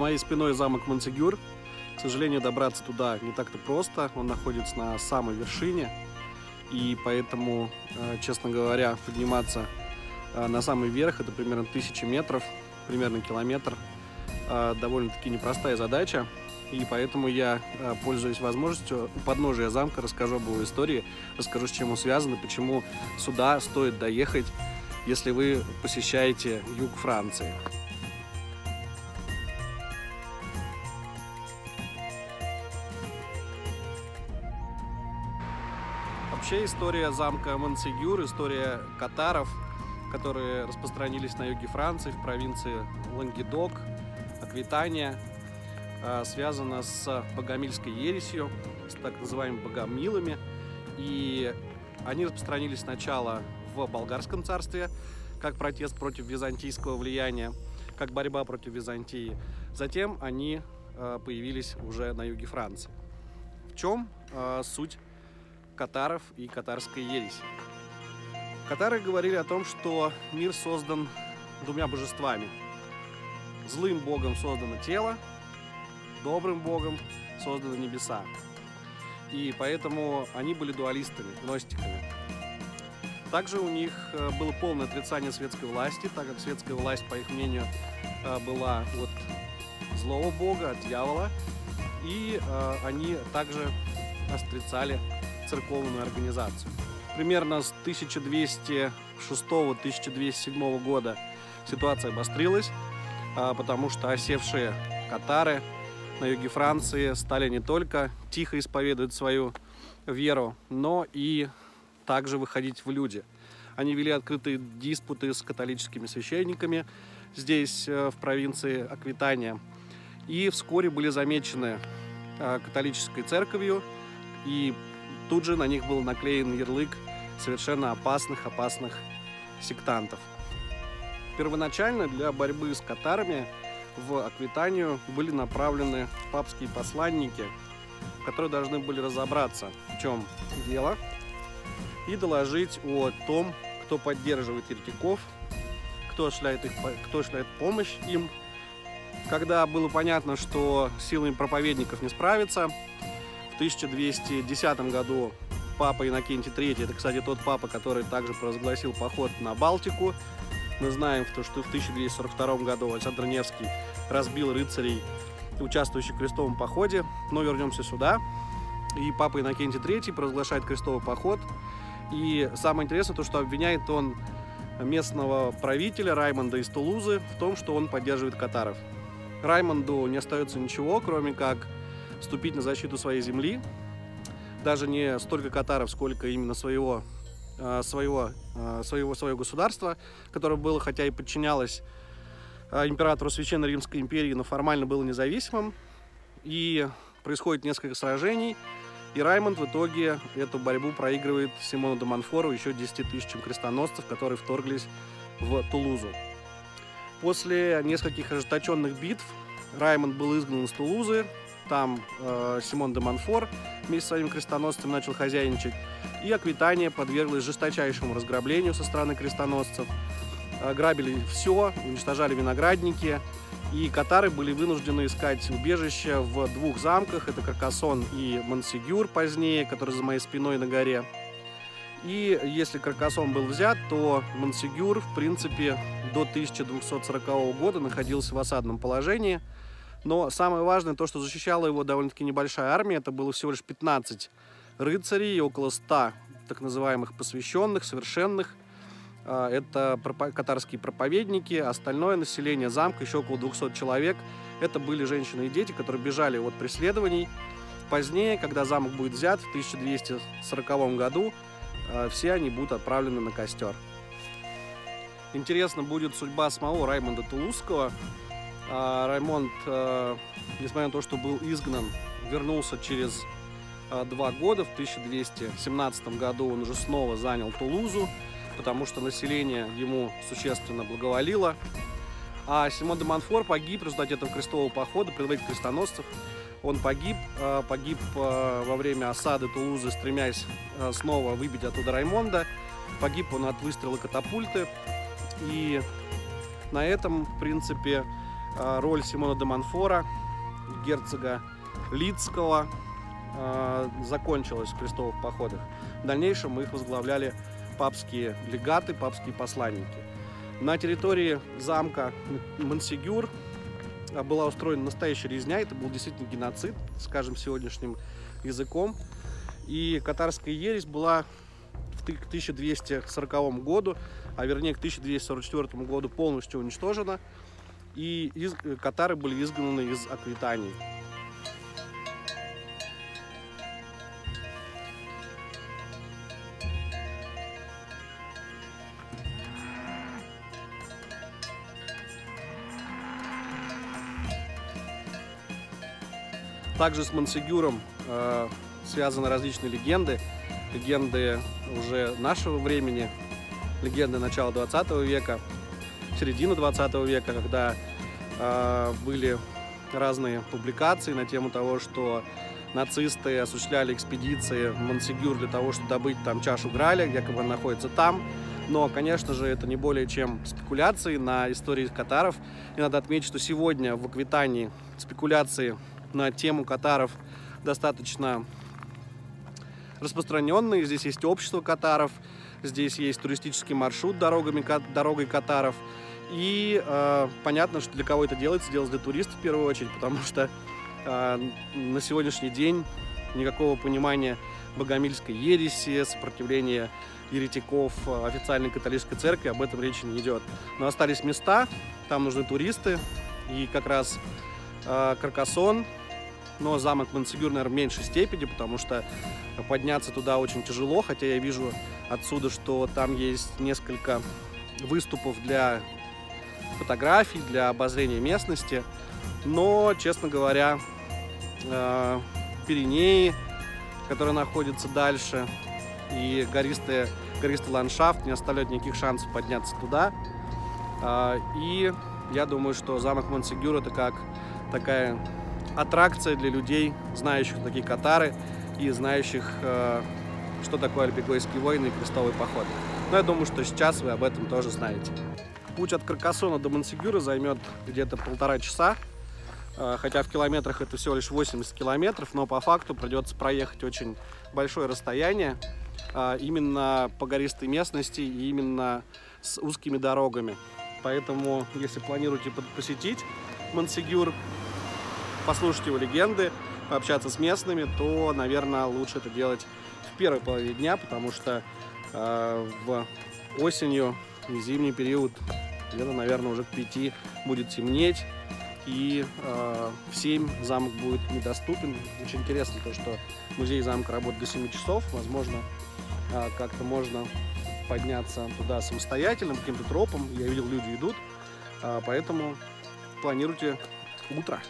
моей спиной замок Монсегюр. К сожалению, добраться туда не так-то просто. Он находится на самой вершине. И поэтому, э, честно говоря, подниматься э, на самый верх, это примерно тысячи метров, примерно километр, э, довольно-таки непростая задача. И поэтому я, пользуясь возможностью, у подножия замка расскажу об его истории, расскажу, с чем он связан и почему сюда стоит доехать, если вы посещаете юг Франции. Вообще история замка Монсегюр, история катаров, которые распространились на юге Франции, в провинции Лангедок, Аквитания, а, связана с богомильской ересью, с так называемыми богомилами. И они распространились сначала в Болгарском царстве, как протест против византийского влияния, как борьба против Византии. Затем они а, появились уже на юге Франции. В чем а, суть катаров и катарской ереси. Катары говорили о том, что мир создан двумя божествами. Злым богом создано тело, добрым богом созданы небеса. И поэтому они были дуалистами, гностиками. Также у них э, было полное отрицание светской власти, так как светская власть, по их мнению, э, была от злого бога, от дьявола. И э, они также отрицали церковную организацию. Примерно с 1206-1207 года ситуация обострилась, а, потому что осевшие катары на юге Франции стали не только тихо исповедовать свою веру, но и также выходить в люди. Они вели открытые диспуты с католическими священниками здесь, э, в провинции Аквитания. И вскоре были замечены э, католической церковью и тут же на них был наклеен ярлык совершенно опасных, опасных сектантов. Первоначально для борьбы с катарами в Аквитанию были направлены папские посланники, которые должны были разобраться, в чем дело, и доложить о том, кто поддерживает еретиков, кто шляет, их, кто шляет помощь им. Когда было понятно, что силами проповедников не справиться, 1210 году папа Иннокентий III, это, кстати, тот папа, который также провозгласил поход на Балтику. Мы знаем, что в 1242 году Александр Невский разбил рыцарей, участвующих в крестовом походе. Но вернемся сюда. И папа Иннокентий III провозглашает крестовый поход. И самое интересное то, что обвиняет он местного правителя Раймонда из Тулузы в том, что он поддерживает катаров. Раймонду не остается ничего, кроме как вступить на защиту своей земли. Даже не столько катаров, сколько именно своего, а, своего, а, своего, своего государства, которое было, хотя и подчинялось а, императору Священной Римской империи, но формально было независимым. И происходит несколько сражений, и Раймонд в итоге эту борьбу проигрывает Симону де Монфору еще 10 тысячам крестоносцев, которые вторглись в Тулузу. После нескольких ожесточенных битв Раймонд был изгнан из Тулузы, там э, Симон де Монфор вместе с своим крестоносцем начал хозяйничать. И Аквитания подверглась жесточайшему разграблению со стороны крестоносцев. Э, грабили все, уничтожали виноградники. И катары были вынуждены искать убежище в двух замках. Это Каркасон и Монсигюр позднее, который за моей спиной на горе. И если Каркасон был взят, то Монсигюр, в принципе, до 1240 года находился в осадном положении – но самое важное то, что защищала его довольно-таки небольшая армия. Это было всего лишь 15 рыцарей и около 100 так называемых посвященных, совершенных. А, это катарские проповедники, остальное население замка, еще около 200 человек. Это были женщины и дети, которые бежали от преследований. Позднее, когда замок будет взят в 1240 году, а, все они будут отправлены на костер. Интересно будет судьба самого Раймонда Тулузского, Раймонд, а, несмотря на то, что был изгнан, вернулся через а, два года. В 1217 году он уже снова занял Тулузу, потому что население ему существенно благоволило. А Симон де Монфор погиб в результате этого крестового похода, предводитель крестоносцев. Он погиб, погиб во время осады Тулузы, стремясь снова выбить оттуда Раймонда. Погиб он от выстрела катапульты. И на этом, в принципе, а, роль Симона де Монфора, герцога Лидского, а, закончилась в крестовых походах. В дальнейшем их возглавляли папские легаты, папские посланники. На территории замка Мансигюр а, была устроена настоящая резня. Это был действительно геноцид, скажем, сегодняшним языком. И катарская ересь была в 1240 году, а вернее к 1244 году полностью уничтожена. И из, э, катары были изгнаны из Аквитании. Также с Мансигюром э, связаны различные легенды. Легенды уже нашего времени, легенды начала 20 века, середины 20 века, когда э, были разные публикации на тему того, что нацисты осуществляли экспедиции в Мансигюр для того, чтобы добыть там чашу Граля, якобы она находится там. Но, конечно же, это не более чем спекуляции на истории катаров. И надо отметить, что сегодня в Аквитании спекуляции на тему катаров достаточно распространенные. Здесь есть общество катаров, здесь есть туристический маршрут дорогами, дорогой катаров. И э, понятно, что для кого это делается, делается для туристов в первую очередь, потому что э, на сегодняшний день никакого понимания богомильской ереси, сопротивления еретиков официальной католической церкви, об этом речи не идет. Но остались места, там нужны туристы, и как раз э, Каркасон, но замок Мансигюр, наверное, в меньшей степени, потому что подняться туда очень тяжело, хотя я вижу отсюда, что там есть несколько выступов для фотографий, для обозрения местности, но, честно говоря, э, Пиренеи, которые находятся дальше, и гористый, гористый ландшафт не оставляют никаких шансов подняться туда. Э, и я думаю, что замок Монсигюр это как такая аттракция для людей, знающих такие катары и знающих, э, что такое Альбегойские войны и крестовый поход. Но я думаю, что сейчас вы об этом тоже знаете. Путь от Каркасона до Мансигюра займет где-то полтора часа, э, хотя в километрах это всего лишь 80 километров, но по факту придется проехать очень большое расстояние э, именно по гористой местности и именно с узкими дорогами. Поэтому, если планируете посетить Мансигюр, послушать его легенды, пообщаться с местными, то, наверное, лучше это делать в первой половине дня, потому что э, в осенью и зимний период где-то, наверное, уже к пяти будет темнеть, и э, в 7 замок будет недоступен. Очень интересно то, что музей замка работает до 7 часов. Возможно, э, как-то можно подняться туда самостоятельно, каким-то тропом. Я видел, люди идут. Э, поэтому планируйте утро.